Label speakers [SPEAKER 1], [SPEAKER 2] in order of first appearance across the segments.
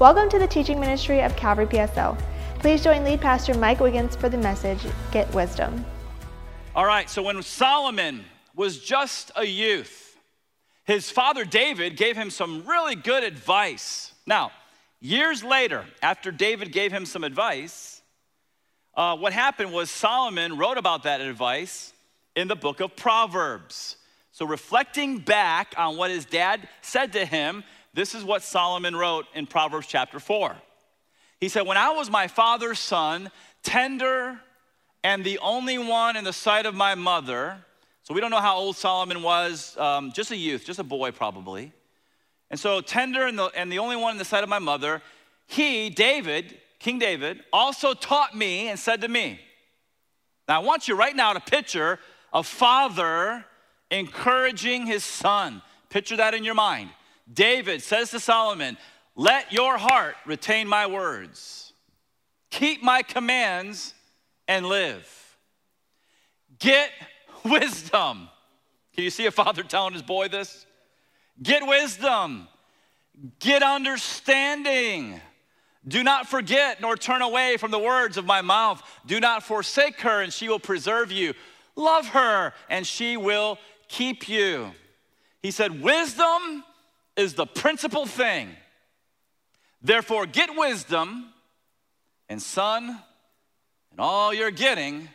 [SPEAKER 1] Welcome to the teaching ministry of Calvary PSL. Please join lead pastor Mike Wiggins for the message, Get Wisdom.
[SPEAKER 2] All right, so when Solomon was just a youth, his father David gave him some really good advice. Now, years later, after David gave him some advice, uh, what happened was Solomon wrote about that advice in the book of Proverbs. So, reflecting back on what his dad said to him, this is what Solomon wrote in Proverbs chapter 4. He said, When I was my father's son, tender and the only one in the sight of my mother, so we don't know how old Solomon was, um, just a youth, just a boy probably. And so, tender and the, and the only one in the sight of my mother, he, David, King David, also taught me and said to me, Now I want you right now to picture a father encouraging his son. Picture that in your mind. David says to Solomon, Let your heart retain my words, keep my commands, and live. Get wisdom. Can you see a father telling his boy this? Get wisdom, get understanding. Do not forget nor turn away from the words of my mouth. Do not forsake her, and she will preserve you. Love her, and she will keep you. He said, Wisdom is the principal thing. Therefore, get wisdom, and son, and all you're getting,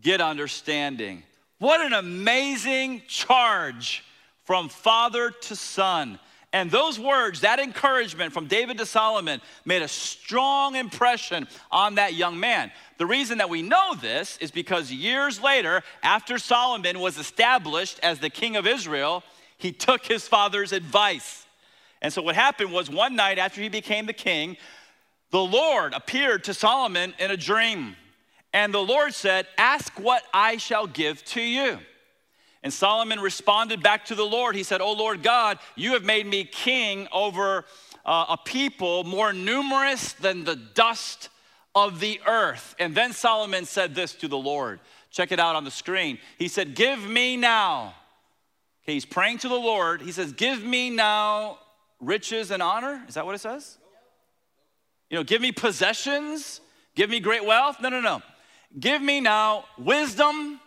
[SPEAKER 2] get understanding. What an amazing charge from father to son. And those words, that encouragement from David to Solomon, made a strong impression on that young man. The reason that we know this is because years later, after Solomon was established as the king of Israel, he took his father's advice. And so what happened was one night after he became the king, the Lord appeared to Solomon in a dream. And the Lord said, Ask what I shall give to you. And Solomon responded back to the Lord. He said, Oh Lord God, you have made me king over uh, a people more numerous than the dust of the earth. And then Solomon said this to the Lord. Check it out on the screen. He said, Give me now. He's praying to the Lord. He says, Give me now riches and honor. Is that what it says? You know, give me possessions, give me great wealth. No, no, no. Give me now wisdom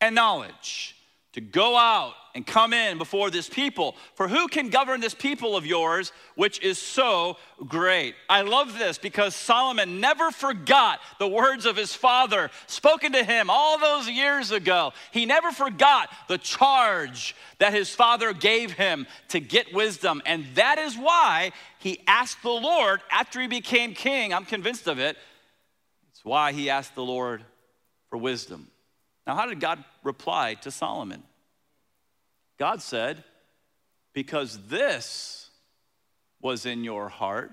[SPEAKER 2] and knowledge to go out and come in before this people. For who can govern this people of yours, which is so great? I love this because Solomon never forgot the words of his father spoken to him all those years ago. He never forgot the charge that his father gave him to get wisdom. And that is why he asked the Lord after he became king. I'm convinced of it. It's why he asked the Lord for wisdom. Now, how did God reply to Solomon? God said, Because this was in your heart,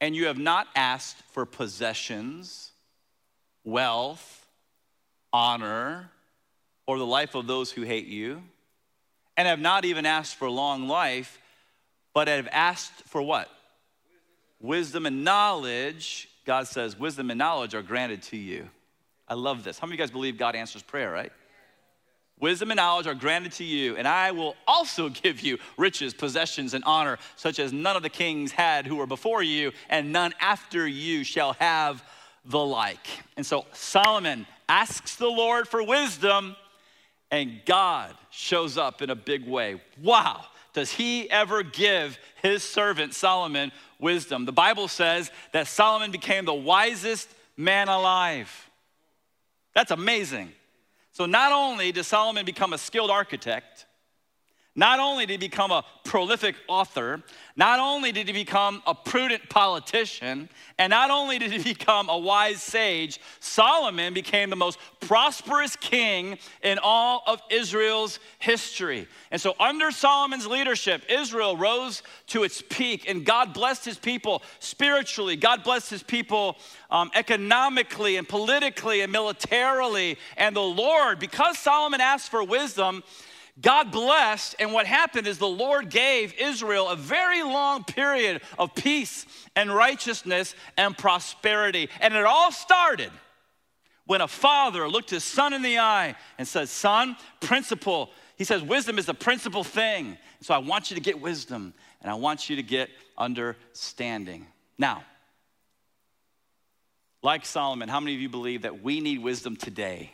[SPEAKER 2] and you have not asked for possessions, wealth, honor, or the life of those who hate you, and have not even asked for long life, but have asked for what? Wisdom and knowledge. God says, wisdom and knowledge are granted to you. I love this. How many of you guys believe God answers prayer, right? Wisdom and knowledge are granted to you, and I will also give you riches, possessions, and honor, such as none of the kings had who were before you, and none after you shall have the like. And so Solomon asks the Lord for wisdom, and God shows up in a big way. Wow, does he ever give his servant Solomon wisdom? The Bible says that Solomon became the wisest man alive. That's amazing. So, not only does Solomon become a skilled architect, not only did he become a prolific author, not only did he become a prudent politician, and not only did he become a wise sage, Solomon became the most prosperous king in all of Israel's history. And so, under Solomon's leadership, Israel rose to its peak, and God blessed his people spiritually. God blessed his people um, economically and politically and militarily. And the Lord, because Solomon asked for wisdom, God blessed, and what happened is the Lord gave Israel a very long period of peace and righteousness and prosperity. And it all started when a father looked his son in the eye and said, Son, principle. He says, Wisdom is the principal thing. So I want you to get wisdom. and I want you to get understanding. Now, like Solomon, how many of you believe that we need wisdom today?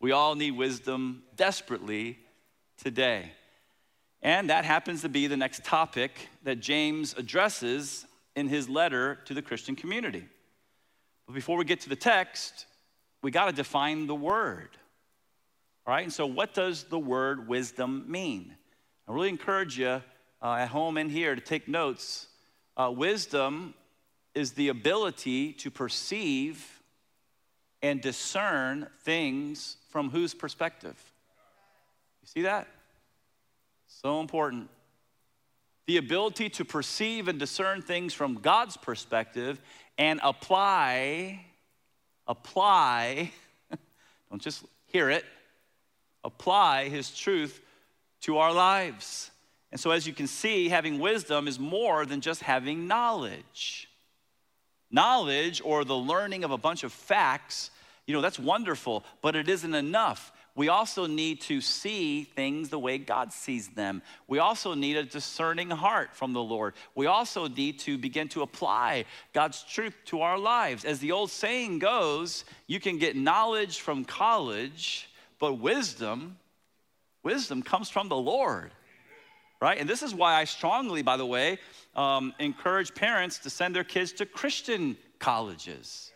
[SPEAKER 2] We all need wisdom desperately today. And that happens to be the next topic that James addresses in his letter to the Christian community. But before we get to the text, we got to define the word. All right, and so what does the word wisdom mean? I really encourage you uh, at home and here to take notes. Uh, wisdom is the ability to perceive and discern things from whose perspective? You see that? So important. The ability to perceive and discern things from God's perspective and apply, apply, don't just hear it, apply His truth to our lives. And so, as you can see, having wisdom is more than just having knowledge. Knowledge or the learning of a bunch of facts, you know, that's wonderful, but it isn't enough. We also need to see things the way God sees them. We also need a discerning heart from the Lord. We also need to begin to apply God's truth to our lives. As the old saying goes, you can get knowledge from college, but wisdom, wisdom comes from the Lord right? And this is why I strongly, by the way, um, encourage parents to send their kids to Christian colleges.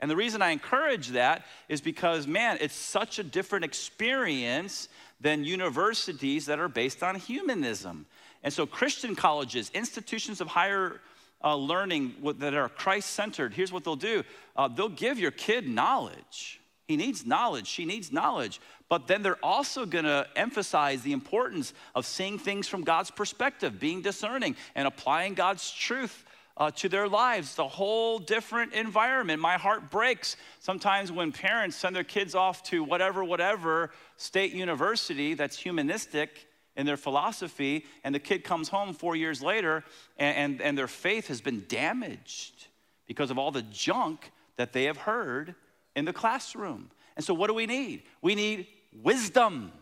[SPEAKER 2] And the reason I encourage that is because, man, it's such a different experience than universities that are based on humanism. And so, Christian colleges, institutions of higher uh, learning that are Christ centered, here's what they'll do uh, they'll give your kid knowledge. He needs knowledge, she needs knowledge. But then they're also gonna emphasize the importance of seeing things from God's perspective, being discerning, and applying God's truth uh, to their lives. It's a whole different environment. My heart breaks sometimes when parents send their kids off to whatever, whatever state university that's humanistic in their philosophy, and the kid comes home four years later and, and, and their faith has been damaged because of all the junk that they have heard in the classroom. And so, what do we need? We need wisdom.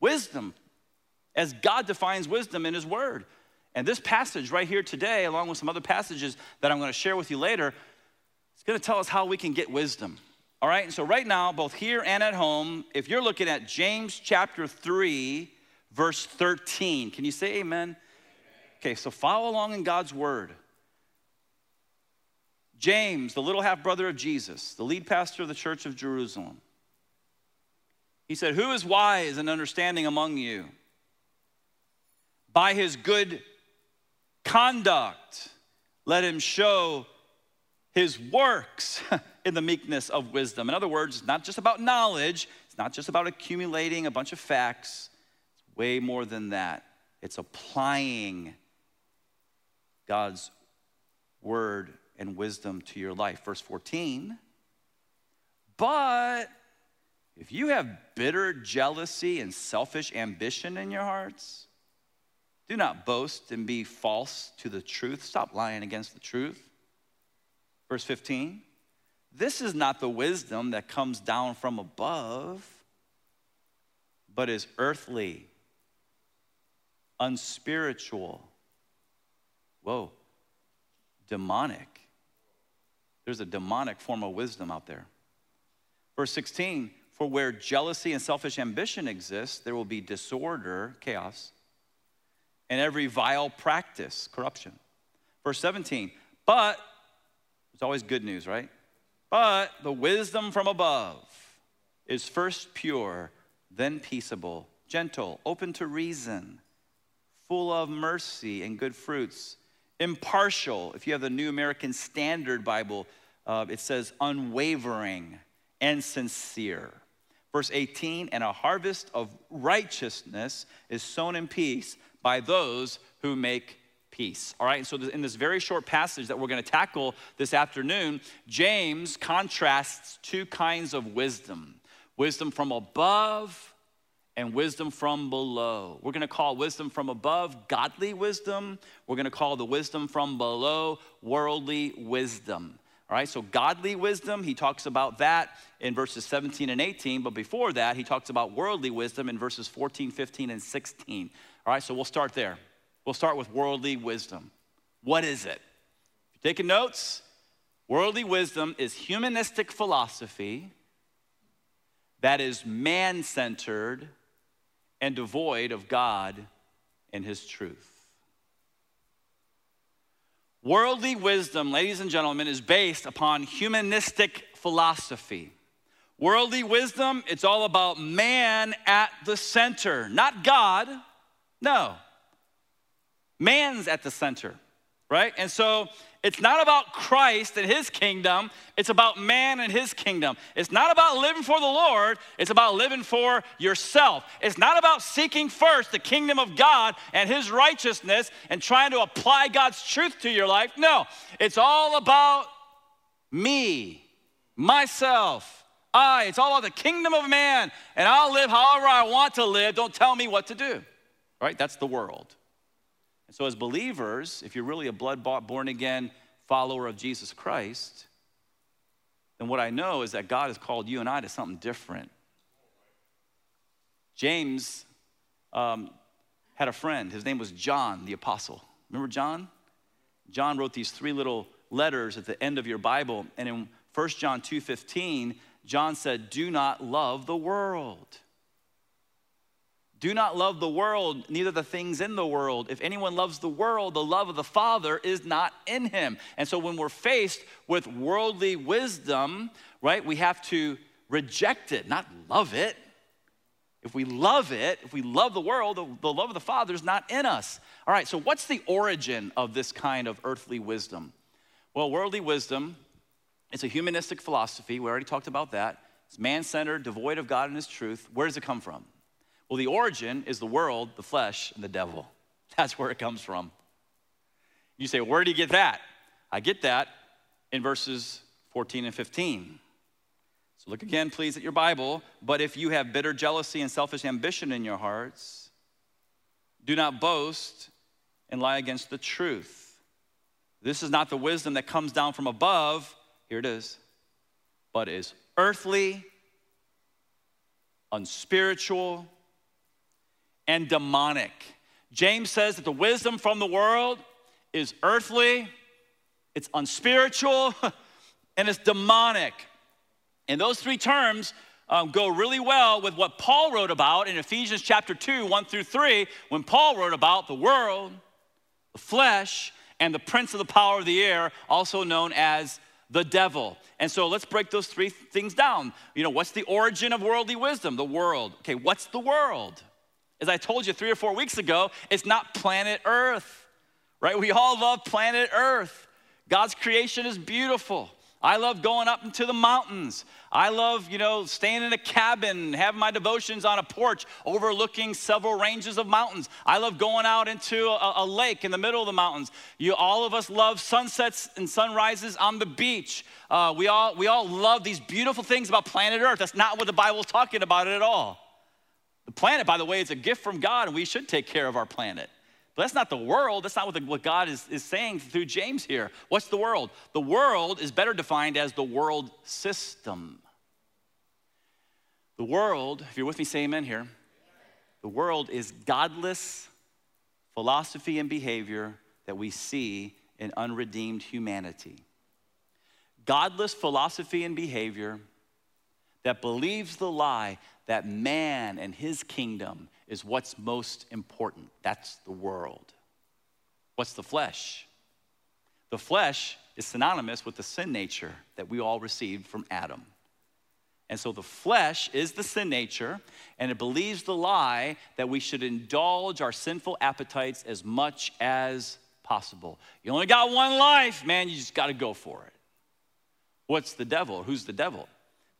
[SPEAKER 2] Wisdom, as God defines wisdom in His Word. And this passage right here today, along with some other passages that I'm going to share with you later, it's going to tell us how we can get wisdom. All right, and so right now, both here and at home, if you're looking at James chapter 3, verse 13, can you say amen? Okay, so follow along in God's word. James, the little half brother of Jesus, the lead pastor of the church of Jerusalem, he said, Who is wise and understanding among you? By his good conduct, let him show his works in the meekness of wisdom. In other words, it's not just about knowledge, it's not just about accumulating a bunch of facts, it's way more than that. It's applying God's word and wisdom to your life. Verse 14, but if you have bitter jealousy and selfish ambition in your hearts, do not boast and be false to the truth. Stop lying against the truth. Verse 15 This is not the wisdom that comes down from above, but is earthly, unspiritual. Whoa, demonic. There's a demonic form of wisdom out there. Verse 16 For where jealousy and selfish ambition exist, there will be disorder, chaos and every vile practice, corruption. Verse 17, but, it's always good news, right? But the wisdom from above is first pure, then peaceable, gentle, open to reason, full of mercy and good fruits, impartial. If you have the New American Standard Bible, uh, it says unwavering and sincere. Verse 18, and a harvest of righteousness is sown in peace by those who make peace. All right, so in this very short passage that we're going to tackle this afternoon, James contrasts two kinds of wisdom wisdom from above and wisdom from below. We're to call wisdom from above godly wisdom. We're to call the wisdom from below worldly wisdom. All right, so godly wisdom, he talks about that in verses 17 and 18, but before that, he talks about worldly wisdom in verses 14, 15, and 16. All right, so we'll start there. We'll start with worldly wisdom. What is it? If you're taking notes, worldly wisdom is humanistic philosophy that is man centered and devoid of God and His truth. Worldly wisdom, ladies and gentlemen, is based upon humanistic philosophy. Worldly wisdom, it's all about man at the center, not God. No. Man's at the center, right? And so it's not about Christ and his kingdom, it's about man and his kingdom. It's not about living for the Lord, it's about living for yourself. It's not about seeking first the kingdom of God and his righteousness and trying to apply God's truth to your life. No, it's all about me, myself. I, it's all about the kingdom of man, and I'll live however I want to live. Don't tell me what to do. Right? That's the world. And so, as believers, if you're really a blood bought, born again follower of Jesus Christ, then what I know is that God has called you and I to something different. James um, had a friend. His name was John the Apostle. Remember John? John wrote these three little letters at the end of your Bible. And in 1 John 2:15, John said, Do not love the world do not love the world, neither the things in the world. If anyone loves the world, the love of the Father is not in him. And so when we're faced with worldly wisdom, right, we have to reject it, not love it. If we love it, if we love the world, the, the love of the Father is not in us. All right, so what's the origin of this kind of earthly wisdom? Well, worldly wisdom, it's a humanistic philosophy. We already talked about that. It's man centered, devoid of God and His truth. Where does it come from? Well, the origin is the world, the flesh, and the devil. That's where it comes from. You say, where do you get that? I get that in verses 14 and 15. So look again, please, at your Bible. But if you have bitter jealousy and selfish ambition in your hearts, do not boast and lie against the truth. This is not the wisdom that comes down from above. Here it is. But is earthly, unspiritual, and demonic. James says that the wisdom from the world is earthly, it's unspiritual, and it's demonic. And those three terms um, go really well with what Paul wrote about in Ephesians chapter 2, 1 through 3, when Paul wrote about the world, the flesh, and the prince of the power of the air, also known as the devil. And so let's break those three things down. You know, what's the origin of worldly wisdom? The world. Okay, what's the world? As I told you three or four weeks ago, it's not planet Earth, right? We all love planet Earth. God's creation is beautiful. I love going up into the mountains. I love, you know, staying in a cabin, having my devotions on a porch overlooking several ranges of mountains. I love going out into a, a, lake in the middle of the mountains. You, all of us love sunsets and sunrises on the beach. Uh, we, all, we all love these beautiful things about planet Earth. That's not what the Bible's talking about at all. Planet, by the way, is a gift from God, and we should take care of our planet. But that's not the world. That's not what, the, what God is, is saying through James here. What's the world? The world is better defined as the world system. The world, if you're with me, say amen here. The world is godless philosophy and behavior that we see in unredeemed humanity. Godless philosophy and behavior that believes the lie that man and his kingdom is what's most important. That's the world. What's the flesh? The flesh is synonymous with the sin nature that we all received from Adam. And so the flesh is the sin nature, and it believes the lie that we should indulge our sinful appetites as much as possible. You only got one life, man, you just got to go for it. What's the devil? Who's the devil?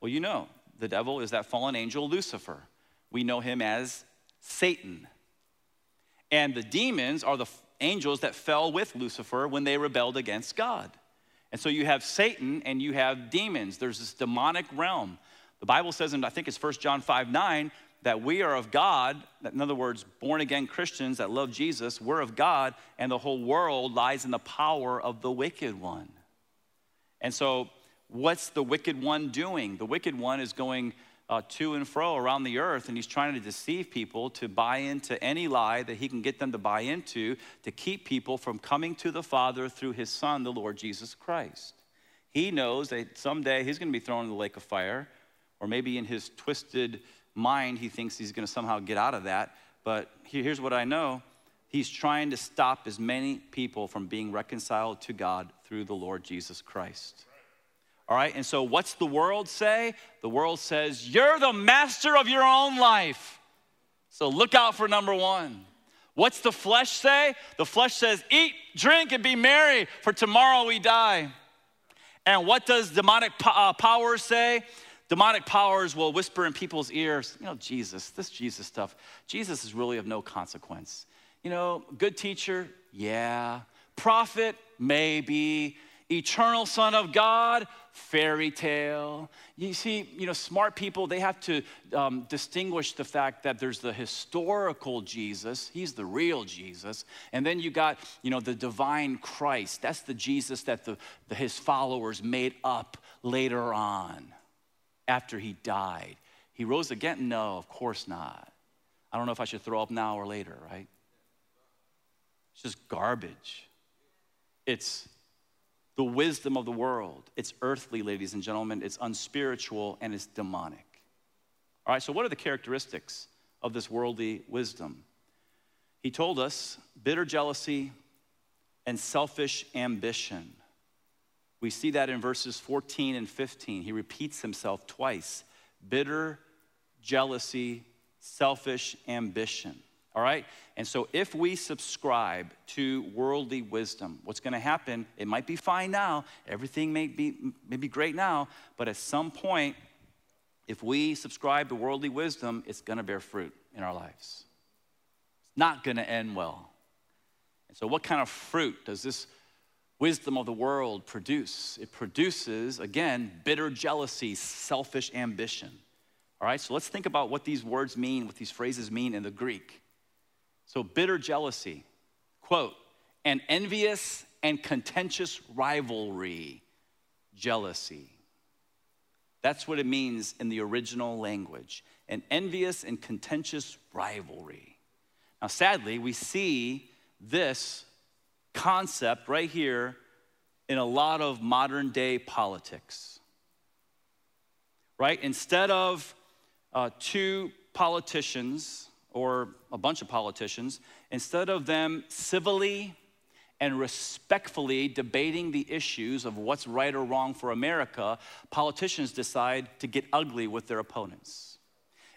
[SPEAKER 2] Well, you know, the devil is that fallen angel Lucifer. We know him as Satan. And the demons are the angels that fell with Lucifer when they rebelled against God. And so you have Satan and you have demons. There's this demonic realm. The Bible says, and I think it's 1 John 5 9, that we are of God, in other words, born again Christians that love Jesus, we're of God, and the whole world lies in the power of the wicked one. And so What's the wicked one doing? The wicked one is going uh, to and fro around the earth, and he's trying to deceive people to buy into any lie that he can get them to buy into to keep people from coming to the Father through his Son, the Lord Jesus Christ. He knows that someday he's going to be thrown in the lake of fire, or maybe in his twisted mind, he thinks he's going to somehow get out of that. But here's what I know he's trying to stop as many people from being reconciled to God through the Lord Jesus Christ. All right, and so what's the world say? The world says, You're the master of your own life. So look out for number one. What's the flesh say? The flesh says, Eat, drink, and be merry, for tomorrow we die. And what does demonic uh, power say? Demonic powers will whisper in people's ears, you know, Jesus, this Jesus stuff, Jesus is really of no consequence. You know, good teacher, yeah. Prophet, maybe. Eternal Son of God, fairy tale. You see, you know, smart people, they have to um, distinguish the fact that there's the historical Jesus, he's the real Jesus, and then you got, you know, the divine Christ. That's the Jesus that the, the, his followers made up later on after he died. He rose again? No, of course not. I don't know if I should throw up now or later, right? It's just garbage. It's the wisdom of the world. It's earthly, ladies and gentlemen, it's unspiritual, and it's demonic. All right, so what are the characteristics of this worldly wisdom? He told us bitter jealousy and selfish ambition. We see that in verses 14 and 15. He repeats himself twice bitter jealousy, selfish ambition. All right? And so if we subscribe to worldly wisdom, what's going to happen? It might be fine now. Everything may be, may be great now. But at some point, if we subscribe to worldly wisdom, it's going to bear fruit in our lives. It's not going to end well. And so, what kind of fruit does this wisdom of the world produce? It produces, again, bitter jealousy, selfish ambition. All right, so let's think about what these words mean, what these phrases mean in the Greek. So, bitter jealousy, quote, an envious and contentious rivalry, jealousy. That's what it means in the original language an envious and contentious rivalry. Now, sadly, we see this concept right here in a lot of modern day politics. Right? Instead of uh, two politicians or a bunch of politicians, instead of them civilly and respectfully debating the issues of what's right or wrong for America, politicians decide to get ugly with their opponents.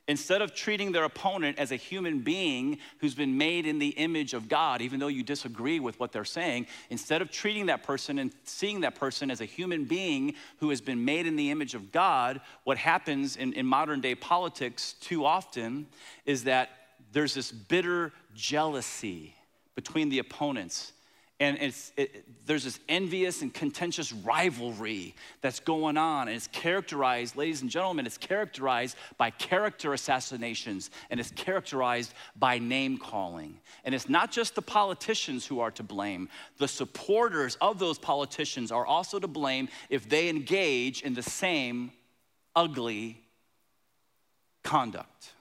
[SPEAKER 2] Instead of treating their opponent as a human being who's been made in the image of God, even though you disagree with what they're saying, instead of treating that person and seeing that person as a human being who has been made in the image of God, what happens in, in modern day politics too often is that there's this bitter jealousy between the opponents. And it's, it, there's this envious and contentious rivalry that's going on. And it's characterized, ladies and gentlemen, it's characterized by character assassinations and it's characterized by name calling. And it's not just the politicians who are to blame, the supporters of those politicians are also to blame if they engage in the same ugly conduct.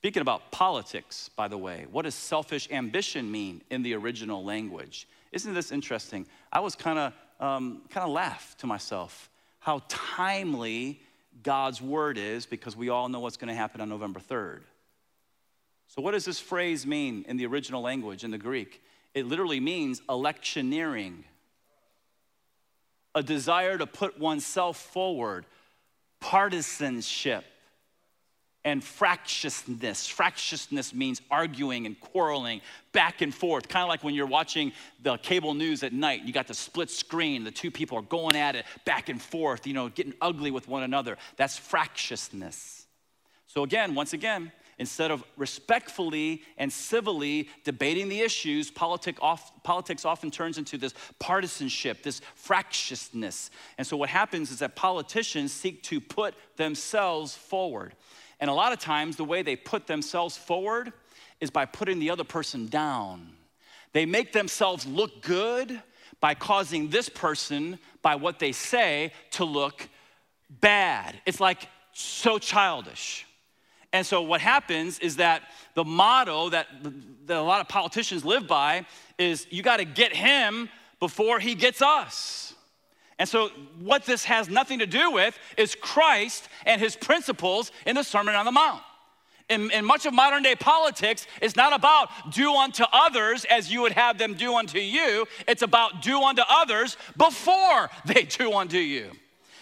[SPEAKER 2] Speaking about politics, by the way, what does selfish ambition mean in the original language? Isn't this interesting? I was kind of um, kind of laugh to myself how timely God's word is because we all know what's going to happen on November 3rd. So, what does this phrase mean in the original language, in the Greek? It literally means electioneering, a desire to put oneself forward, partisanship and fractiousness. Fractiousness means arguing and quarreling back and forth, kind of like when you're watching the cable news at night. You got the split screen, the two people are going at it back and forth, you know, getting ugly with one another. That's fractiousness. So, again, once again, instead of respectfully and civilly debating the issues, politics often turns into this partisanship, this fractiousness. And so, what happens is that politicians seek to put themselves forward. And a lot of times, the way they put themselves forward is by putting the other person down. They make themselves look good by causing this person, by what they say, to look bad. It's like so childish. And so what happens is that the motto that, that a lot of politicians live by is you got to get him before he gets us. And so, what this has nothing to do with is Christ and his principles in the Sermon on the Mount. In, in, much of modern day politics, it's not about do unto others as you would have them do unto you. It's about do unto others before they do unto you.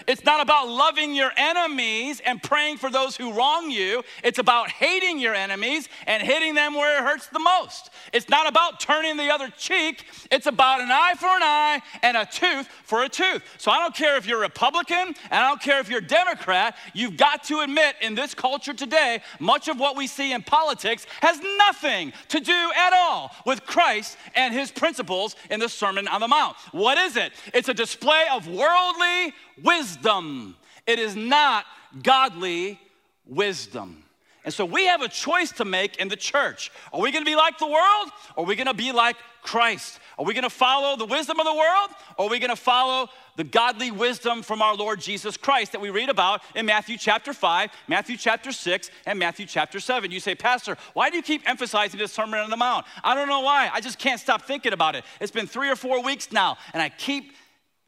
[SPEAKER 2] It's not about loving your enemies and praying for those who wrong you. It's about hating your enemies and hitting them where it hurts the most. It's not about turning the other cheek. It's about an eye for an eye and a tooth for a tooth. So I don't care if you're Republican and I don't care if you're Democrat, you've got to admit in this culture today, much of what we see in politics has nothing to do at all with Christ and his principles in the Sermon on the Mount. What is it? It's a display of worldly wisdom. It is not godly wisdom. And so we have a choice to make in the church. Are we gonna be like the world or are we gonna be like Christ? Are we gonna follow the wisdom of the world or are we gonna follow the godly wisdom from our Lord Jesus Christ that we read about in Matthew chapter 5, Matthew chapter 6, and Matthew chapter 7? You say, Pastor, why do you keep emphasizing this Sermon on the Mount? I don't know why. I just can't stop thinking about it. It's been three or four weeks now, and I keep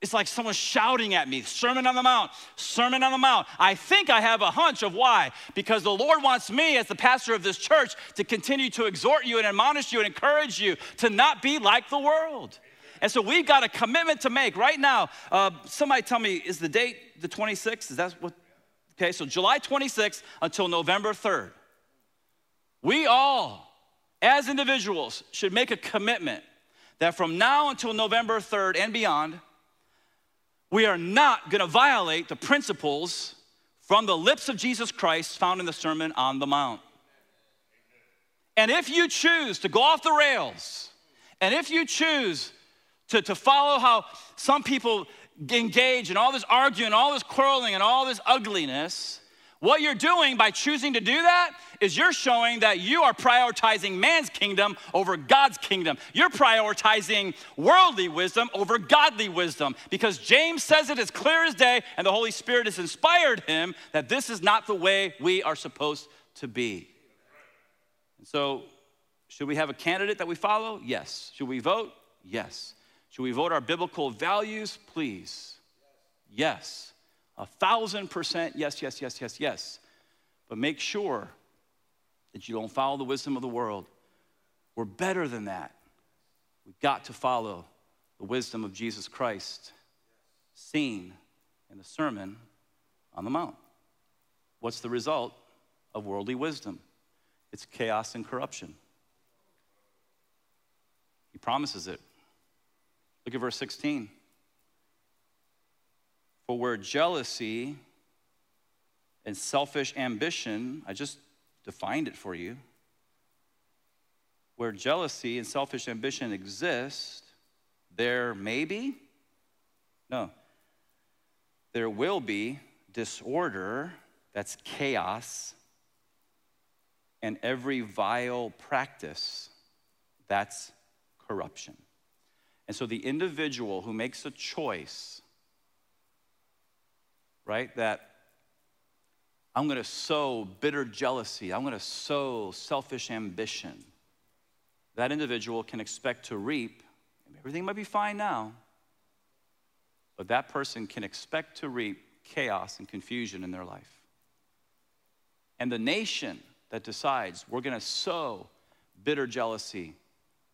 [SPEAKER 2] it's like someone shouting at me, Sermon on the Mount, Sermon on the Mount. I think I have a hunch of why. Because the Lord wants me, as the pastor of this church, to continue to exhort you and admonish you and encourage you to not be like the world. And so we've got a commitment to make right now. Uh, somebody tell me, is the date the 26th? Is that what? Okay, so July 26th until November 3rd. We all, as individuals, should make a commitment that from now until November 3rd and beyond, we are not going to violate the principles from the lips of Jesus Christ found in the Sermon on the Mount. And if you choose to go off the rails, and if you choose to, to follow how some people engage in all this arguing, all this quarreling, and all this ugliness, what you're doing by choosing to do that is you're showing that you are prioritizing man's kingdom over God's kingdom. You're prioritizing worldly wisdom over godly wisdom because James says it as clear as day, and the Holy Spirit has inspired him that this is not the way we are supposed to be. And so, should we have a candidate that we follow? Yes. Should we vote? Yes. Should we vote our biblical values? Please. Yes. A thousand percent, yes, yes, yes, yes, yes. But make sure that you don't follow the wisdom of the world. We're better than that. We've got to follow the wisdom of Jesus Christ, seen in the Sermon on the Mount. What's the result of worldly wisdom? It's chaos and corruption. He promises it. Look at verse 16. For where jealousy and selfish ambition, I just defined it for you. Where jealousy and selfish ambition exist, there may be, no, there will be disorder, that's chaos, and every vile practice, that's corruption. And so the individual who makes a choice right? That I'm going to sow bitter jealousy, I'm going to sow selfish ambition. That individual can expect to reap, everything might be fine now, but that person can expect to reap chaos and confusion in their life. And the nation that decides we're going to sow bitter jealousy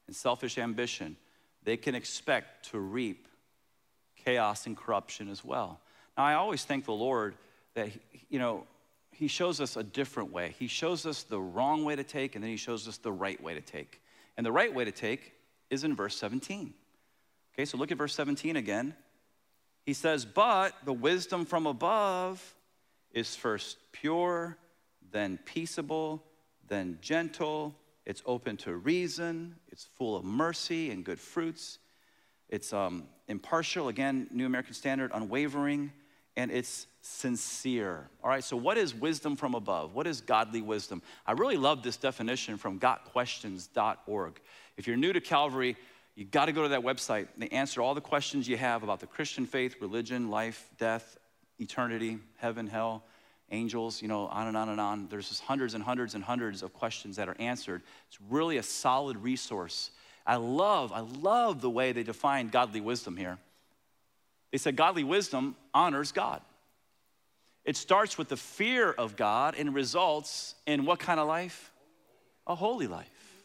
[SPEAKER 2] and selfish ambition, they can expect to reap chaos and corruption as well. Now, I always thank the Lord that, you know, He shows us a different way. He shows us the wrong way to take, and then He shows us the right way to take. And the right way to take is in verse 17. Okay, so look at verse 17 again. He says, But the wisdom from above is first pure, then peaceable, then gentle. It's open to reason. It's full of mercy and good fruits. It's um, impartial, again, New American Standard, unwavering and it's sincere. All right, so what is wisdom from above? What is godly wisdom? I really love this definition from gotquestions.org. If you're new to Calvary, you got to go to that website. They answer all the questions you have about the Christian faith, religion, life, death, eternity, heaven, hell. angels, you know, on and on and on. There's just hundreds and hundreds and hundreds of questions that are answered. It's really a solid resource. I love, I love the way they define godly wisdom here. They said godly wisdom honors God. It starts with the fear of God and results in what kind of life? A holy life.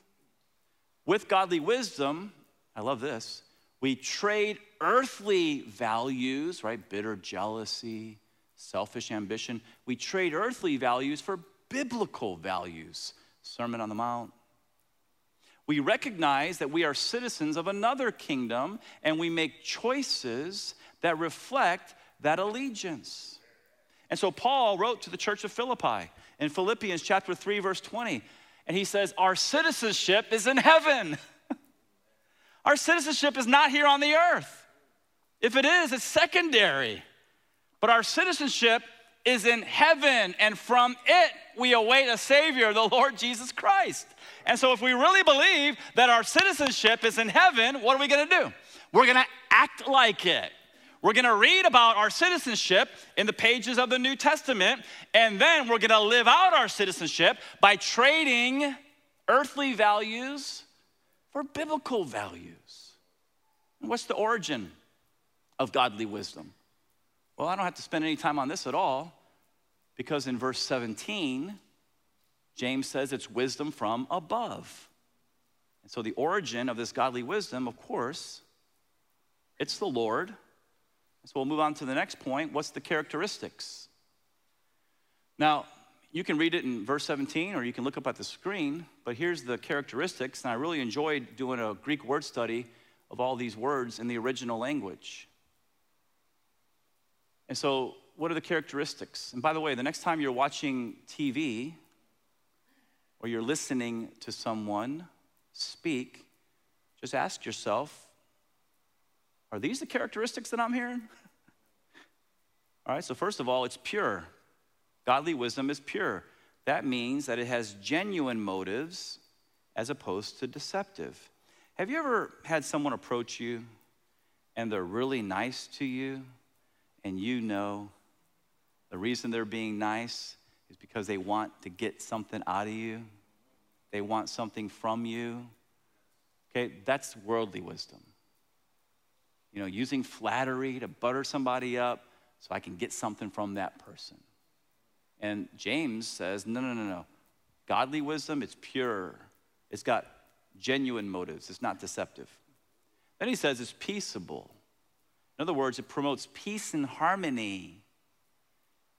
[SPEAKER 2] With godly wisdom, I love this, we trade earthly values, right? Bitter jealousy, selfish ambition. We trade earthly values for biblical values. Sermon on the Mount. We recognize that we are citizens of another kingdom and we make choices that reflect that allegiance. And so Paul wrote to the church of Philippi in Philippians chapter 3 verse 20 and he says our citizenship is in heaven. our citizenship is not here on the earth. If it is, it's secondary. But our citizenship is in heaven, and from it we await a Savior, the Lord Jesus Christ. And so, if we really believe that our citizenship is in heaven, what are we gonna do? We're gonna act like it. We're gonna read about our citizenship in the pages of the New Testament, and then we're gonna live out our citizenship by trading earthly values for biblical values. what's the origin of godly wisdom? Well, I don't have to spend any time on this at all because in verse 17, James says it's wisdom from above. And so the origin of this godly wisdom, of course, it's the Lord. So we'll move on to the next point. What's the characteristics? Now, you can read it in verse 17 or you can look up at the screen, but here's the characteristics. And I really enjoyed doing a Greek word study of all these words in the original language. And so, what are the characteristics? And by the way, the next time you're watching TV or you're listening to someone speak, just ask yourself are these the characteristics that I'm hearing? all right, so first of all, it's pure. Godly wisdom is pure. That means that it has genuine motives as opposed to deceptive. Have you ever had someone approach you and they're really nice to you? and you know the reason they're being nice is because they want to get something out of you, they want something from you. Okay, that's worldly wisdom. You know, using flattery to butter somebody up so I can get something from that person. And James says, no, no, no, no. Godly wisdom, it's pure. It's got genuine motives. It's not deceptive. Then he says it's peaceable. In other words, it promotes peace and harmony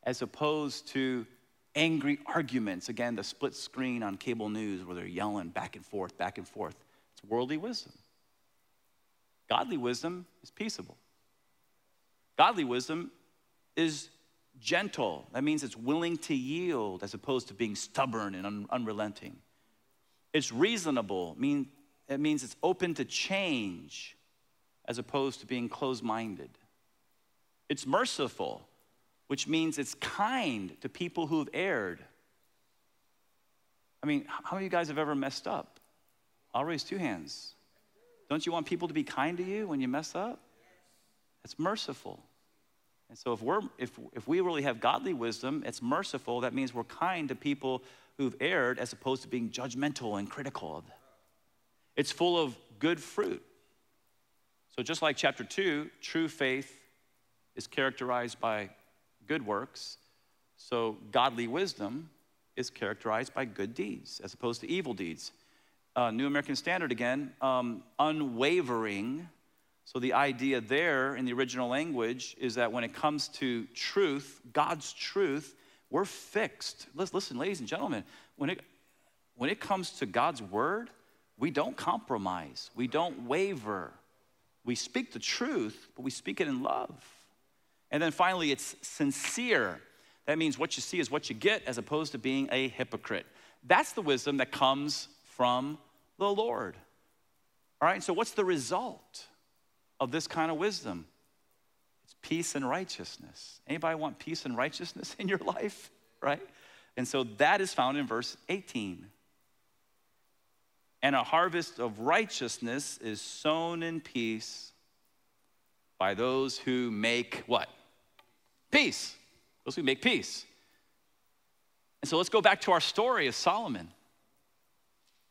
[SPEAKER 2] as opposed to angry arguments. Again, the split screen on cable news where they're yelling back and forth, back and forth. It's worldly wisdom. Godly wisdom is peaceable. Godly wisdom is gentle. That means it's willing to yield as opposed to being stubborn and un- unrelenting. It's reasonable. Mean, it means it's open to change as opposed to being closed minded. It's merciful, which means it's kind to people who have erred. I mean, how many of you guys have ever messed up? I'll raise two hands. Don't you want people to be kind to you when you mess up? It's merciful. And so if we're if if we really have godly wisdom, it's merciful. That means we're kind to people who've erred as opposed to being judgmental and critical. of them. It's full of good fruit. So, just like chapter 2, true faith is characterized by good works. So, godly wisdom is characterized by good deeds as opposed to evil deeds. Uh, New American Standard again, um, unwavering. So, the idea there in the original language is that when it comes to truth, God's truth, we're fixed. Listen, ladies and gentlemen, when it, when it comes to God's word, we don't compromise, we don't waver. We speak the truth, but we speak it in love. And then finally, it's sincere. That means what you see is what you get, as opposed to being a hypocrite. That's the wisdom that comes from the Lord. All right, so what's the result of this kind of wisdom? It's peace and righteousness. Anybody want peace and righteousness in your life, right? And so that is found in verse 18 and a harvest of righteousness is sown in peace by those who make what? Peace. Those who make peace. And so let's go back to our story of Solomon.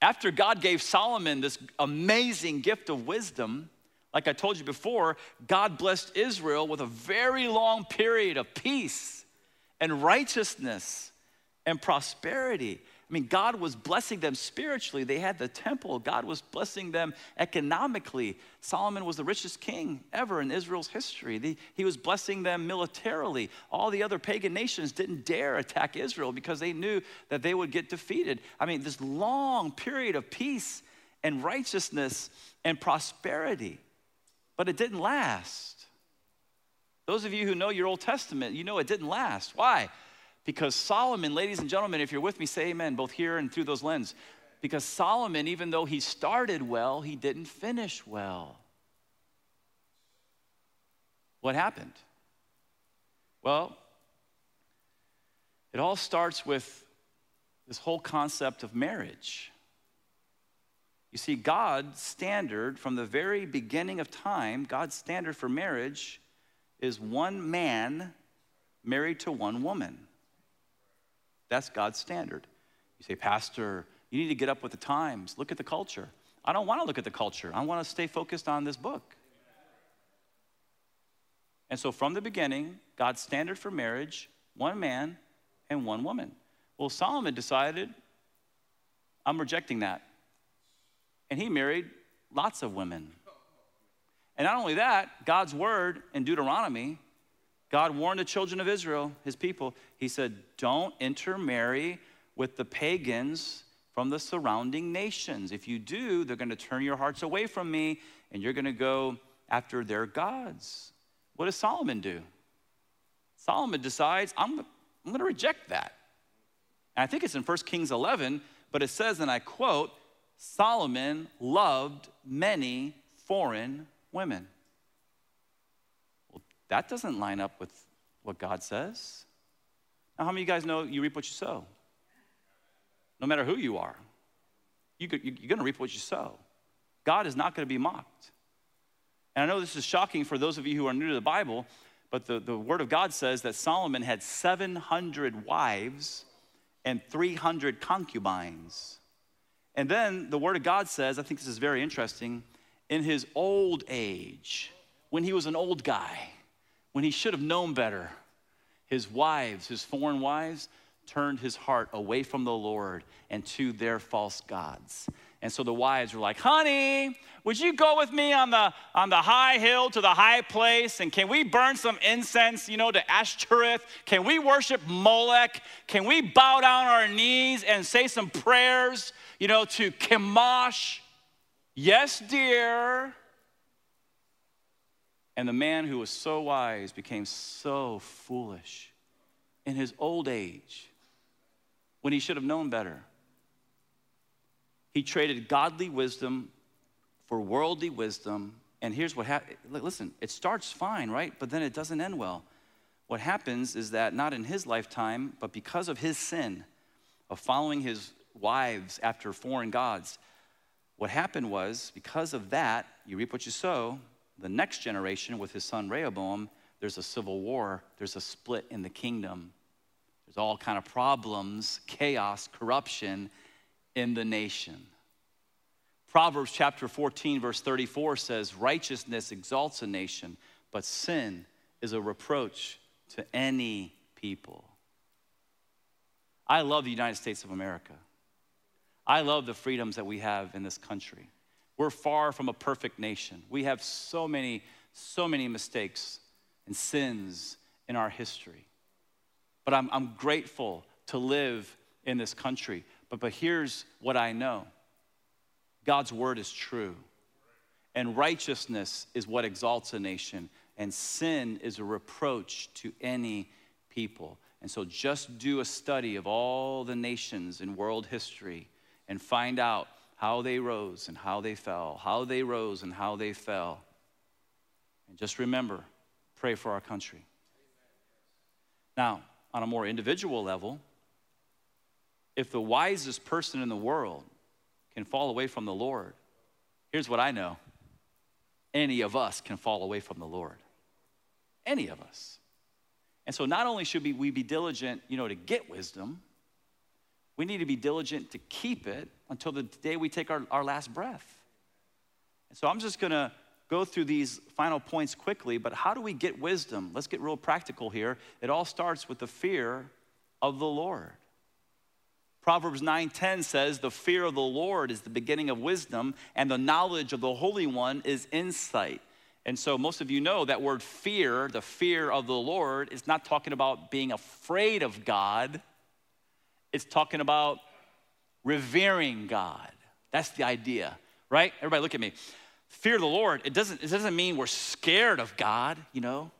[SPEAKER 2] After God gave Solomon this amazing gift of wisdom, like I told you before, God blessed Israel with a very long period of peace and righteousness and prosperity. I mean, God was blessing them spiritually. They had the temple. God was blessing them economically. Solomon was the richest king ever in Israel's history. He was blessing them militarily. All the other pagan nations didn't dare attack Israel because they knew that they would get defeated. I mean, this long period of peace and righteousness and prosperity. But it didn't last. Those of you who know your Old Testament, you know it didn't last. Why? Because Solomon, ladies and gentlemen, if you're with me, say amen, both here and through those lenses. Because Solomon, even though he started well, he didn't finish well. What happened? Well, it all starts with this whole concept of marriage. You see, God's standard from the very beginning of time, God's standard for marriage is one man married to one woman. That's God's standard. You say, Pastor, you need to get up with the times. Look at the culture. I don't want to look at the culture. I want to stay focused on this book. And so, from the beginning, God's standard for marriage one man and one woman. Well, Solomon decided, I'm rejecting that. And he married lots of women. And not only that, God's word in Deuteronomy God warned the children of Israel, his people, he said, Don't intermarry with the pagans from the surrounding nations. If you do, they're going to turn your hearts away from me and you're going to go after their gods. What does Solomon do? Solomon decides, I'm, I'm going to reject that. And I think it's in 1 Kings 11, but it says, and I quote, Solomon loved many foreign women. That doesn't line up with what God says. Now, how many of you guys know you reap what you sow? No matter who you are, you are going to reap what you sow. God is not going to be mocked. And I know this is shocking for those of you who are new to the Bible, but the, the Word of God says that Solomon had 700 wives and 300 concubines. And then the Word of God says, I think this is very interesting, in his old age, when he was an old guy, when he should have known better, his wives, his foreign wives, turned his heart away from the Lord and to their false gods. And so the wives were like, honey, would you go with me on the, on the high hill to the high place? And can we burn some incense, you know, to Ashtoreth? Can we worship Molech? Can we bow down our knees and say some prayers, you know, to Chemosh? Yes, dear. And the man who was so wise became so foolish in his old age when he should have known better. He traded godly wisdom for worldly wisdom. And here's what happened listen, it starts fine, right? But then it doesn't end well. What happens is that not in his lifetime, but because of his sin of following his wives after foreign gods, what happened was because of that, you reap what you sow, the next generation with his son Rehoboam, there's a civil war, there's a split in the kingdom. There's all kind of problems, chaos, corruption in the nation. Proverbs chapter 14 verse 34 says righteousness exalts a nation, but sin is a reproach to any people. I love the United States of America. I love the freedoms that we have in this country. We're far from a perfect nation. We have so many, so many mistakes and sins in our history. But I'm, I'm grateful to live in this country. But, but here's what I know God's word is true, and righteousness is what exalts a nation, and sin is a reproach to any people. And so just do a study of all the nations in world history and find out how they rose and how they fell, how they rose and how they fell. And just remember, pray for our country. Now, on a more individual level, if the wisest person in the world can fall away from the Lord, here's what I know any of us can fall away from the Lord. Any of us. And so not only should we be diligent, you know, to get wisdom, we need to be diligent to keep it until the day we take our, our last breath. And so I'm just gonna go through these final points quickly, but how do we get wisdom? Let's get real practical here. It all starts with the fear of the Lord. Proverbs 9:10 says, "The fear of the Lord is the beginning of wisdom, and the knowledge of the Holy One is insight." And so most of you know that word fear, the fear of the Lord, is not talking about being afraid of God. It's talking about revering God. That's the idea, right? Everybody look at me. Fear the Lord, it doesn't, it doesn't mean we're scared of God, you know?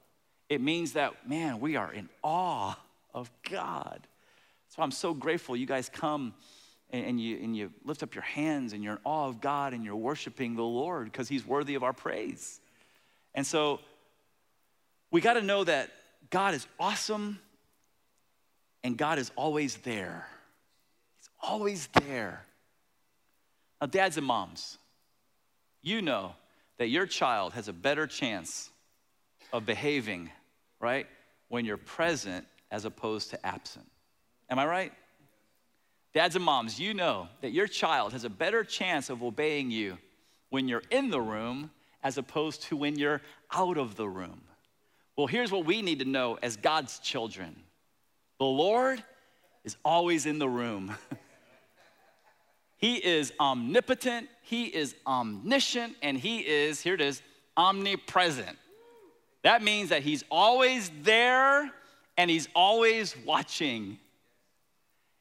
[SPEAKER 2] It means that, man, we are in awe of God. So I'm so grateful you guys come and, and you, and you lift up your hands and you're in awe of God and you're worshiping the Lord because He's worthy of our praise. And so we got to know that God is awesome and God is always there. He's always there. Now, dads and moms, you know that your child has a better chance of behaving, right, when you're present as opposed to absent. Am I right? Dads and moms, you know that your child has a better chance of obeying you when you're in the room as opposed to when you're out of the room. Well, here's what we need to know as God's children the Lord is always in the room. he is omnipotent, He is omniscient, and He is, here it is, omnipresent. That means that He's always there and He's always watching.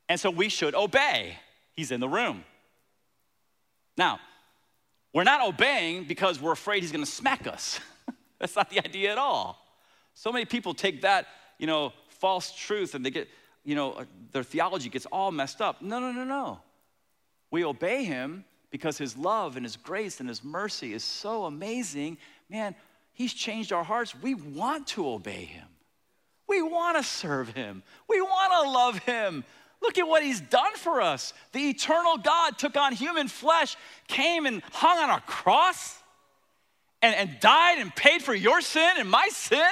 [SPEAKER 2] And so we should obey. He's in the room. Now, we're not obeying because we're afraid he's gonna smack us. That's not the idea at all. So many people take that, you know, false truth and they get, you know, uh, their theology gets all messed up. No, no, no, no. We obey him because his love and his grace and his mercy is so amazing. Man, he's changed our hearts. We want to obey him. We want to serve him. We want to love him. Look at what he's done for us. The eternal God took on human flesh, came and hung on a cross, and, and died and paid for your sin and my sin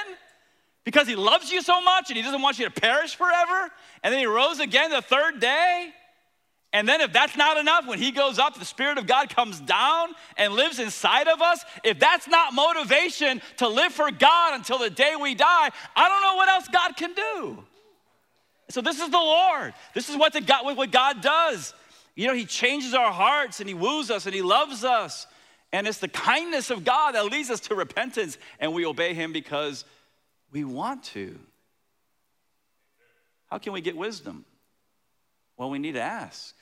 [SPEAKER 2] because he loves you so much and he doesn't want you to perish forever. And then he rose again the third day. And then, if that's not enough, when he goes up, the Spirit of God comes down and lives inside of us. If that's not motivation to live for God until the day we die, I don't know what else God can do. So, this is the Lord. This is what, the God, what God does. You know, He changes our hearts and He woos us and He loves us. And it's the kindness of God that leads us to repentance, and we obey Him because we want to. How can we get wisdom? Well, we need to ask.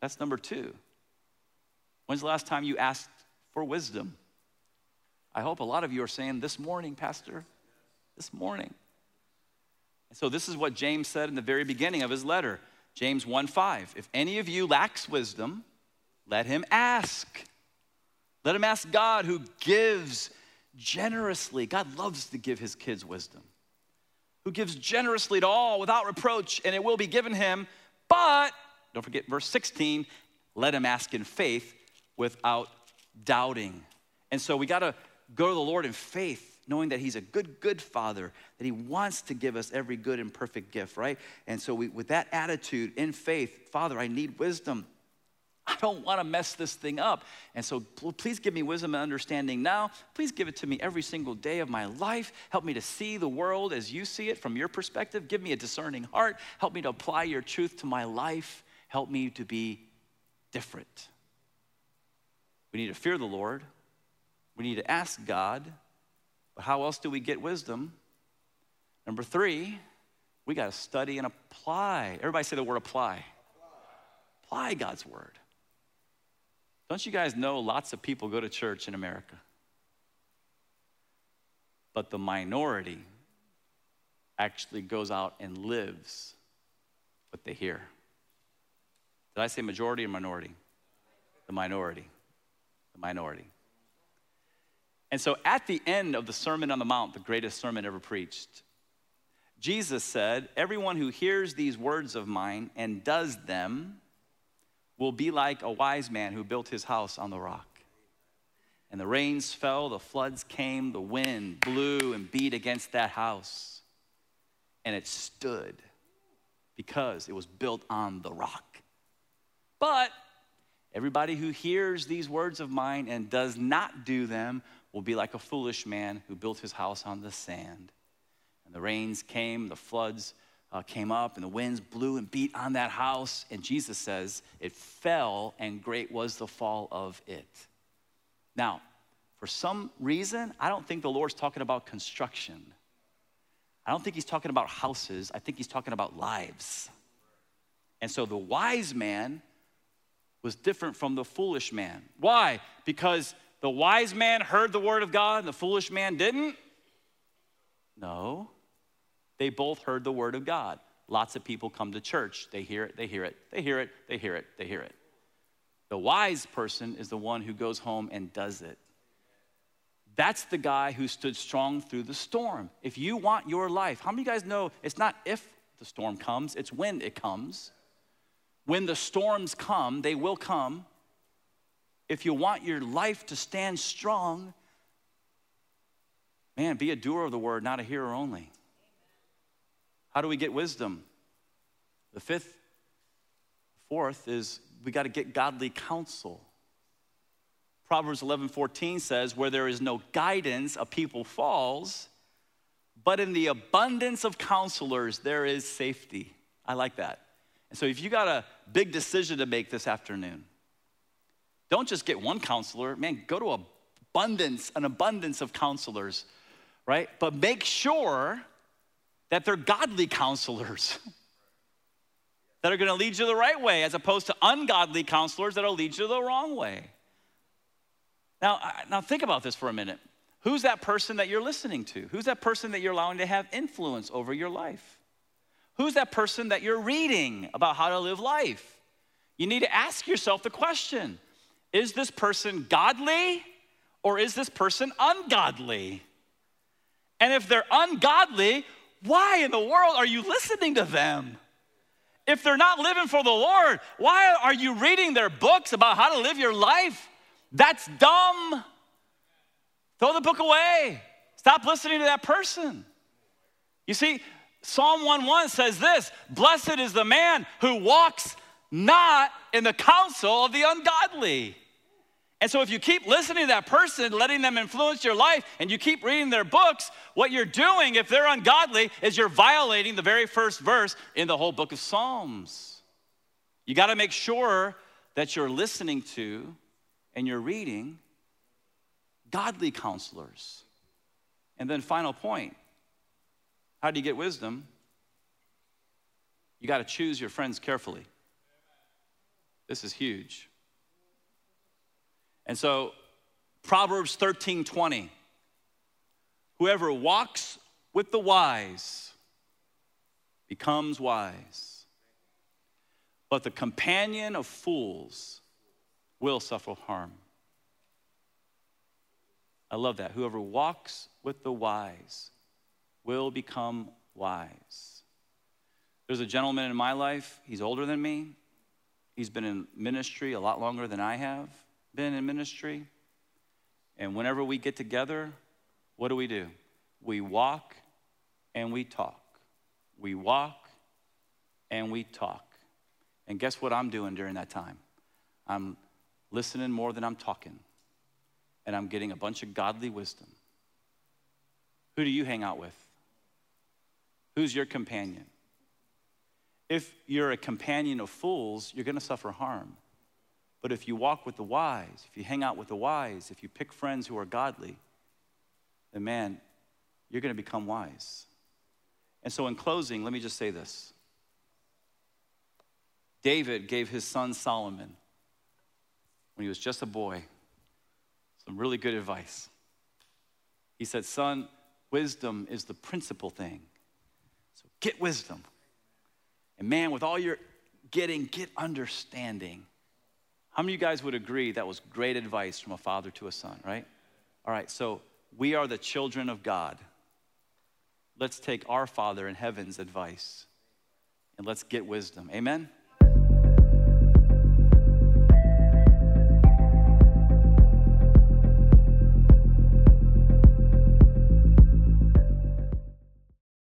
[SPEAKER 2] That's number two. When's the last time you asked for wisdom? I hope a lot of you are saying this morning, Pastor, this morning. And so this is what James said in the very beginning of his letter. James 1:5. If any of you lacks wisdom, let him ask. Let him ask God who gives generously. God loves to give his kids wisdom. Who gives generously to all without reproach, and it will be given him. But, don't forget verse 16, let him ask in faith without doubting. And so we got to go to the Lord in faith, knowing that he's a good, good father, that he wants to give us every good and perfect gift, right? And so we, with that attitude in faith, Father, I need wisdom. I don't want to mess this thing up. And so please give me wisdom and understanding now. Please give it to me every single day of my life. Help me to see the world as you see it from your perspective. Give me a discerning heart. Help me to apply your truth to my life. Help me to be different. We need to fear the Lord. We need to ask God. But how else do we get wisdom? Number three, we got to study and apply. Everybody say the word apply. Apply God's word. Don't you guys know lots of people go to church in America? But the minority actually goes out and lives what they hear. Did I say majority or minority? The minority. The minority. And so at the end of the Sermon on the Mount, the greatest sermon ever preached, Jesus said, Everyone who hears these words of mine and does them will be like a wise man who built his house on the rock. And the rains fell, the floods came, the wind blew and beat against that house. And it stood because it was built on the rock. But everybody who hears these words of mine and does not do them will be like a foolish man who built his house on the sand. And the rains came, the floods uh, came up, and the winds blew and beat on that house. And Jesus says, It fell, and great was the fall of it. Now, for some reason, I don't think the Lord's talking about construction. I don't think he's talking about houses. I think he's talking about lives. And so the wise man was different from the foolish man. Why? Because the wise man heard the word of God and the foolish man didn't? No. They both heard the word of God. Lots of people come to church. They hear it, they hear it, they hear it, they hear it, they hear it. The wise person is the one who goes home and does it. That's the guy who stood strong through the storm. If you want your life, how many of you guys know it's not if the storm comes, it's when it comes. When the storms come, they will come. If you want your life to stand strong, man, be a doer of the word, not a hearer only. How do we get wisdom? The fifth, fourth is we got to get godly counsel. Proverbs 11 14 says, Where there is no guidance, a people falls, but in the abundance of counselors, there is safety. I like that. And so if you got a big decision to make this afternoon, don't just get one counselor, man, go to abundance, an abundance of counselors, right? But make sure that they're godly counselors that are going to lead you the right way as opposed to ungodly counselors that'll lead you the wrong way. Now, now think about this for a minute. Who's that person that you're listening to? Who's that person that you're allowing to have influence over your life? Who's that person that you're reading about how to live life? You need to ask yourself the question Is this person godly or is this person ungodly? And if they're ungodly, why in the world are you listening to them? If they're not living for the Lord, why are you reading their books about how to live your life? That's dumb. Throw the book away. Stop listening to that person. You see, Psalm 1:1 says this Blessed is the man who walks not in the counsel of the ungodly. And so, if you keep listening to that person, letting them influence your life, and you keep reading their books, what you're doing, if they're ungodly, is you're violating the very first verse in the whole book of Psalms. You got to make sure that you're listening to and you're reading godly counselors. And then, final point how do you get wisdom? You got to choose your friends carefully. This is huge. And so, Proverbs 13 20. Whoever walks with the wise becomes wise, but the companion of fools will suffer harm. I love that. Whoever walks with the wise will become wise. There's a gentleman in my life, he's older than me. He's been in ministry a lot longer than I have been in ministry. And whenever we get together, what do we do? We walk and we talk. We walk and we talk. And guess what I'm doing during that time? I'm listening more than I'm talking. And I'm getting a bunch of godly wisdom. Who do you hang out with? Who's your companion? If you're a companion of fools, you're going to suffer harm. But if you walk with the wise, if you hang out with the wise, if you pick friends who are godly, then man, you're going to become wise. And so, in closing, let me just say this David gave his son Solomon, when he was just a boy, some really good advice. He said, Son, wisdom is the principal thing. So get wisdom. And man, with all your getting, get understanding. How many of you guys would agree that was great advice from a father to a son, right? All right, so we are the children of God. Let's take our Father in heaven's advice and let's get wisdom. Amen?